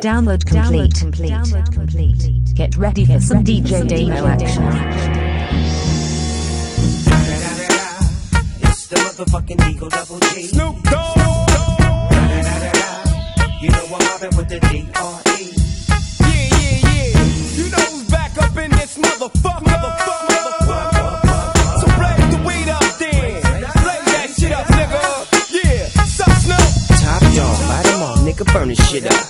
Download complete. Download complete. Get ready for some DJ Damo action. It's the motherfucking Eagle Double G. Snoop Dogg. You know I'm mobbing with the D.R.E. Yeah, yeah, yeah. You know who's back up in this motherfucker. Motherfucker, motherfucker. So blaze the weed up then. Blaze that shit up, nigga. Yeah. Sup, Snoop? Top dog, light 'em all, nigga, burn this shit up.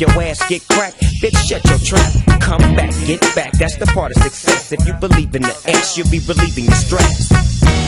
your ass get cracked, bitch, shut your trap. Come back, get back, that's the part of success. If you believe in the X, you'll be relieving the stress.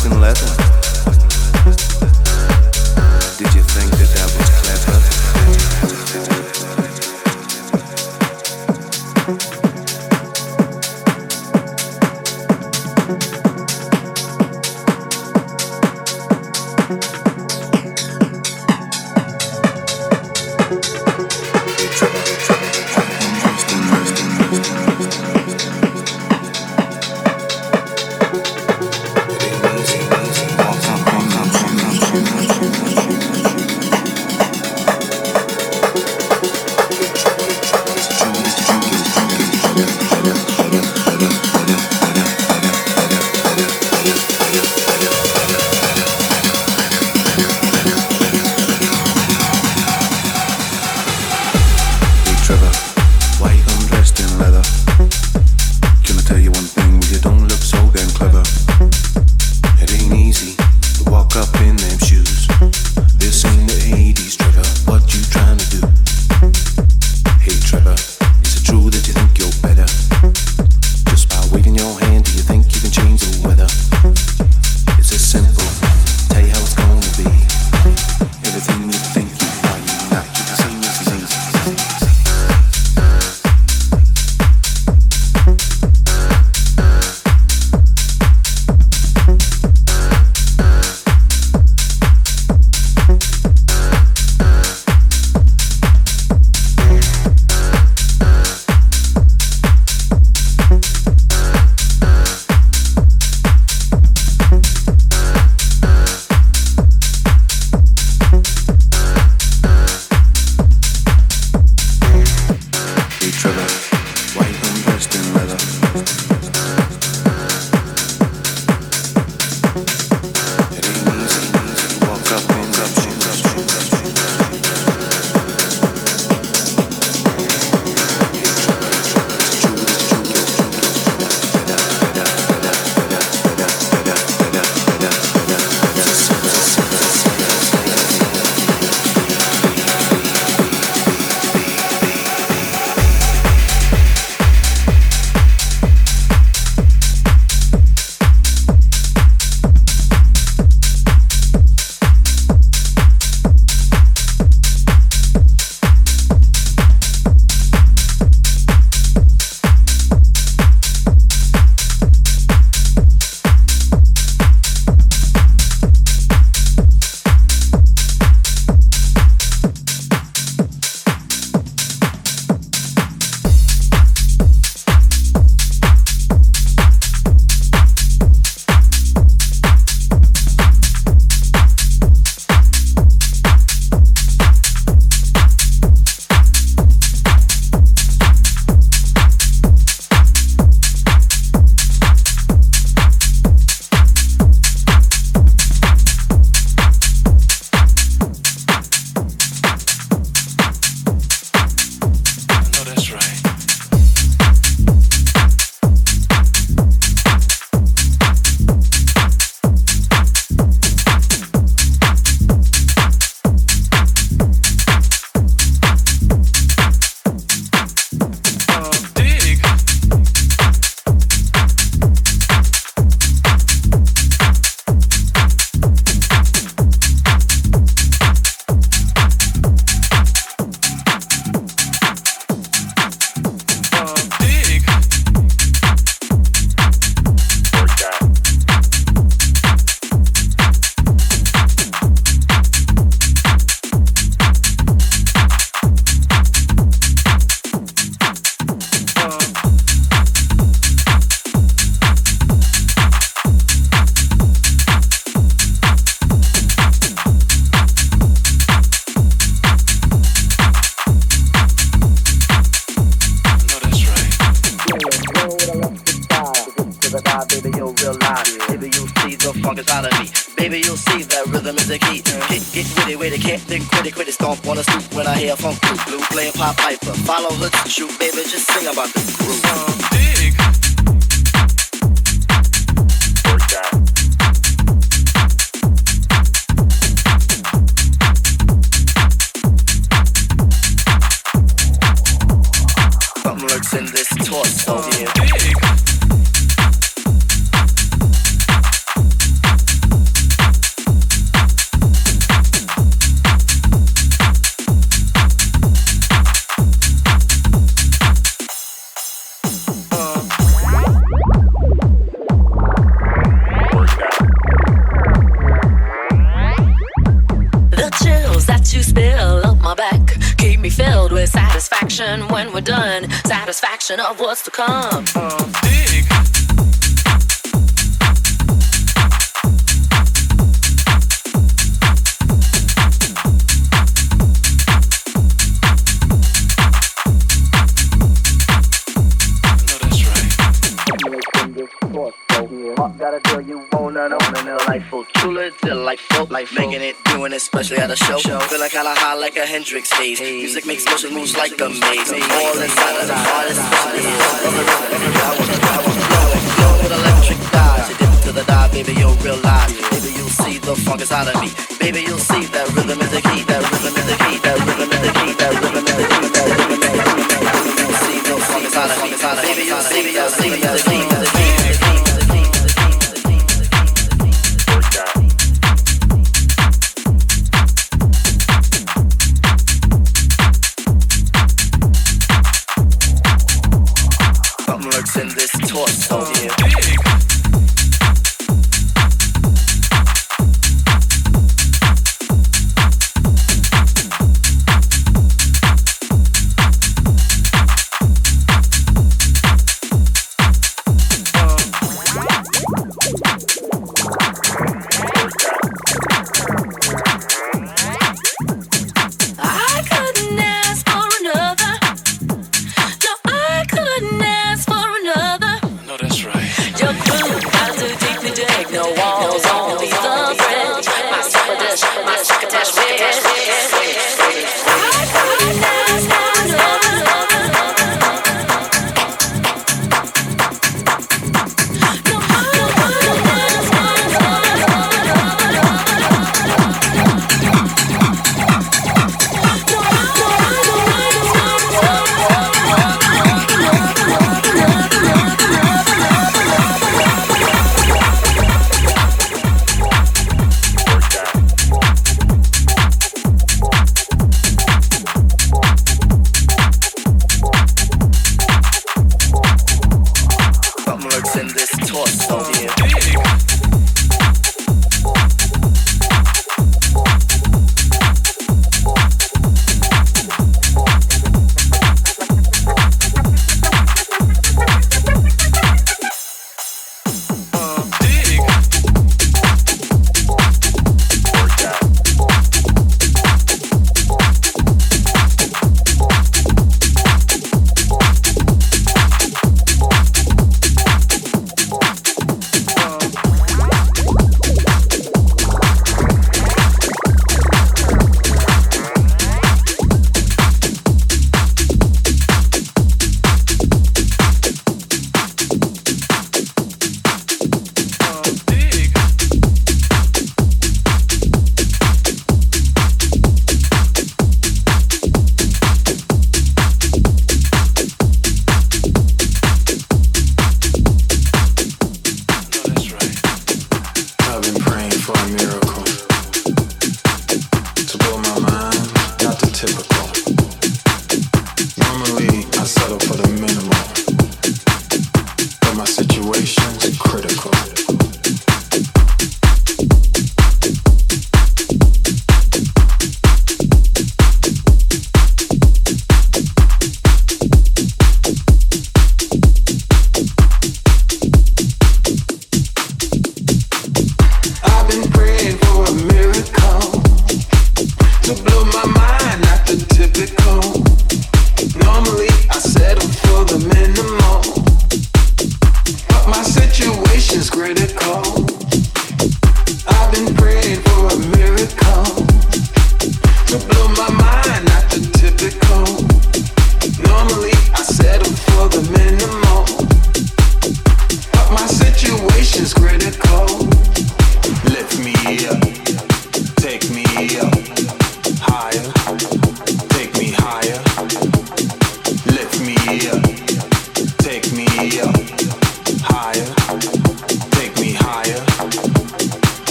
Alaskan leather. hair from Blue playing Pop Piper. Follow her to shoot, baby, just sing about the groove. of what's to come. kinda high like a Hendrix phase. Music makes motion moves like a maze. I'm all inside of the artist body. Flow with electric dive. You dip to the dive, baby, you'll realize. Baby, you'll see the funk inside of me. Baby, you'll see that rhythm is the key. That rhythm is the key. That rhythm is the key. That rhythm is the key. That rhythm is the key. Baby, you'll see that rhythm is the key. in this torch torso, dear.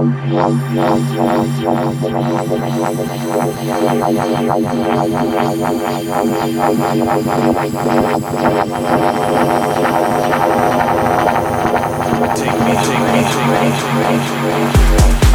Take me, take me, take me.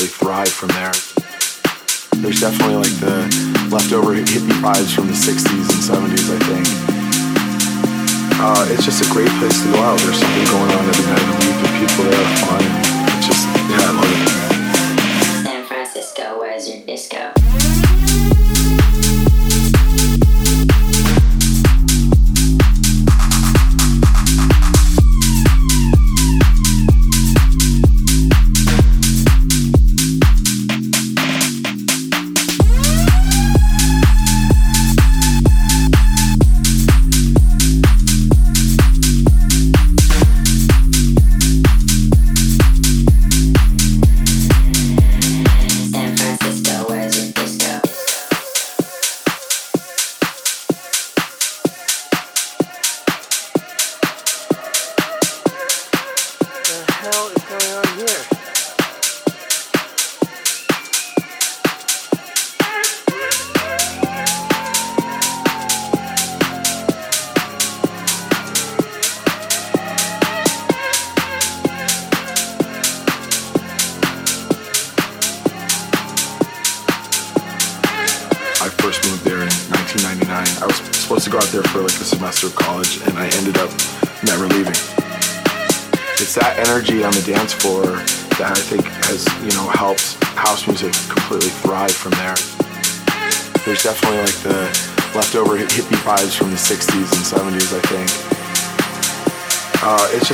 absolutely thrive from there. There's definitely like the leftover hippie vibes from the 60s and 70s, I think. Uh, it's just a great place to go out. There's something going on every night of the week, and people there are fun. It's just, yeah, I love it.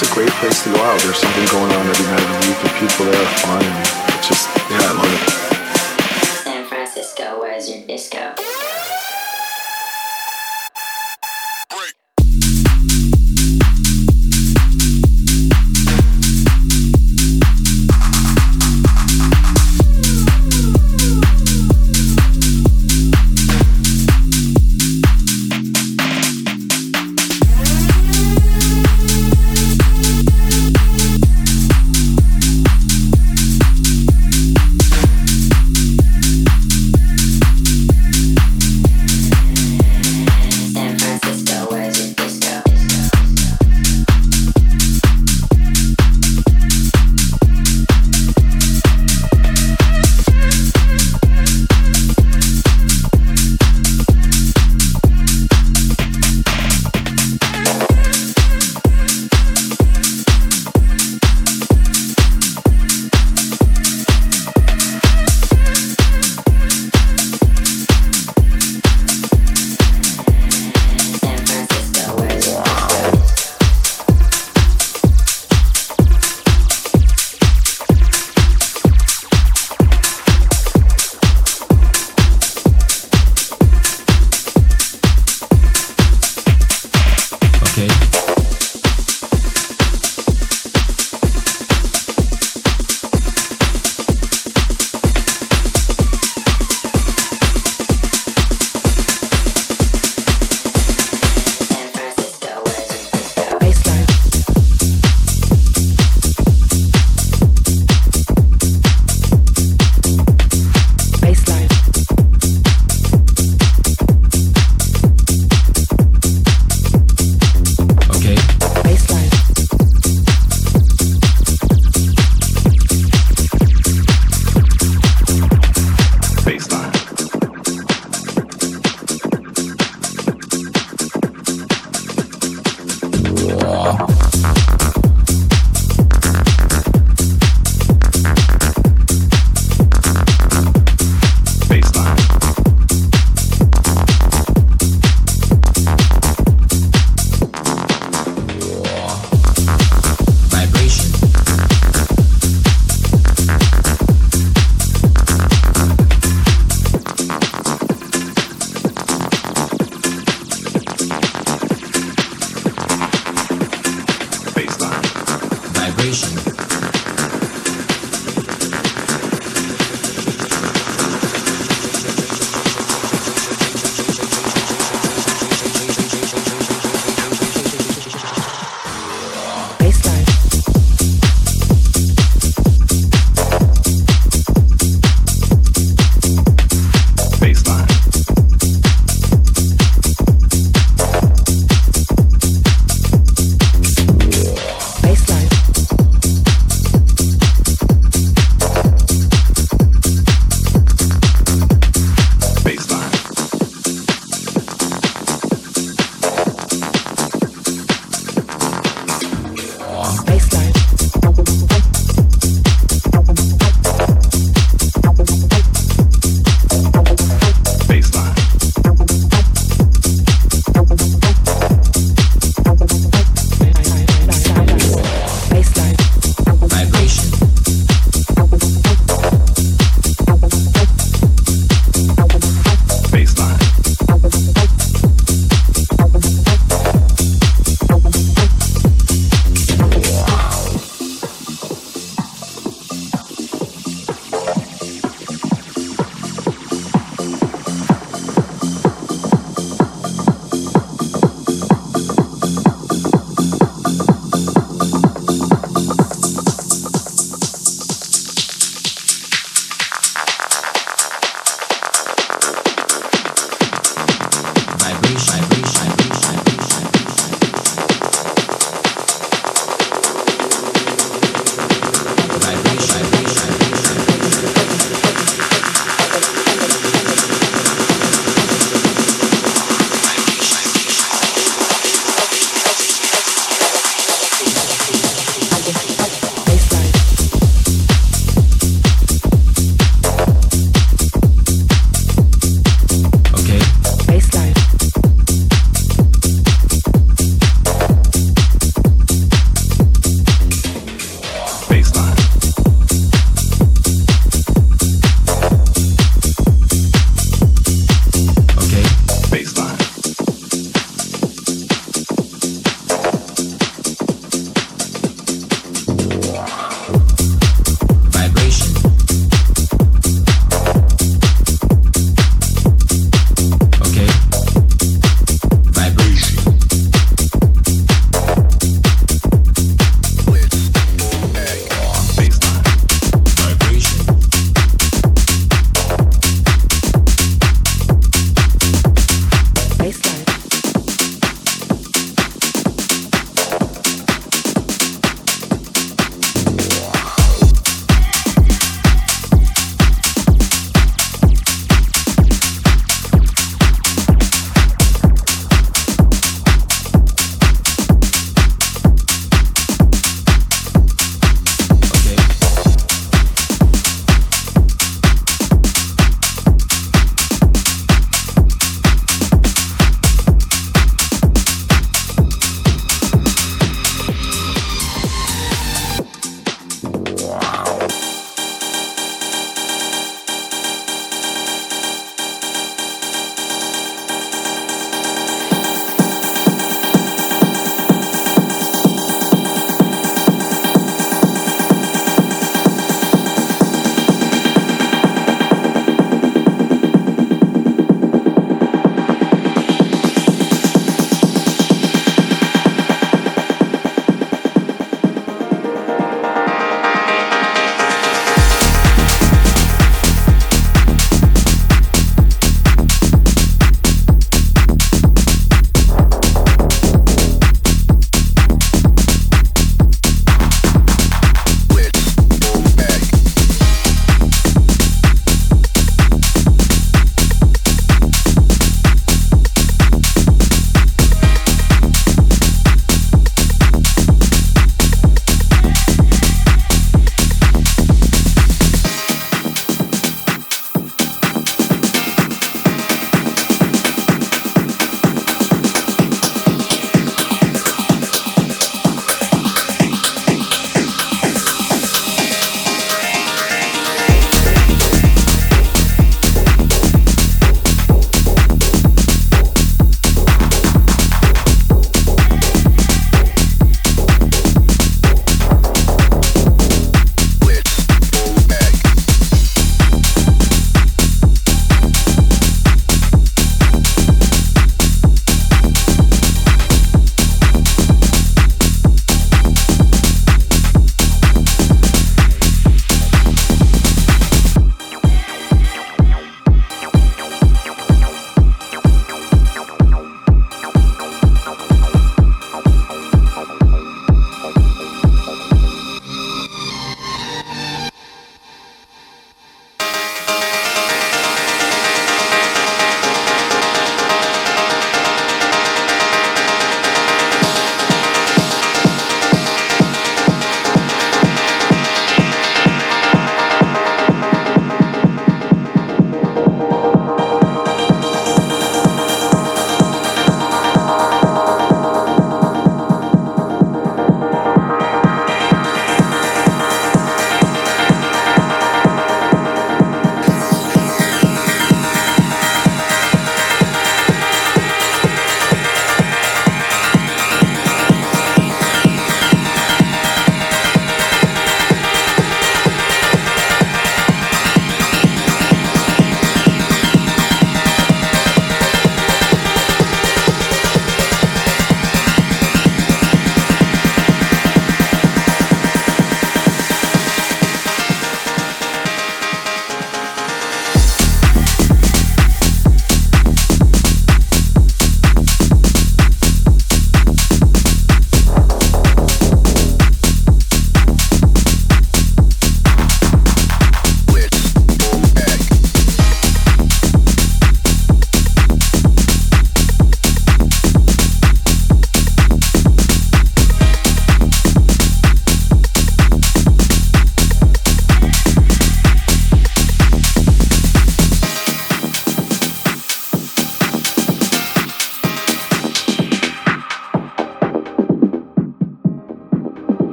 it's a great place to go out. There's something going on every night of the week, and people there are fun.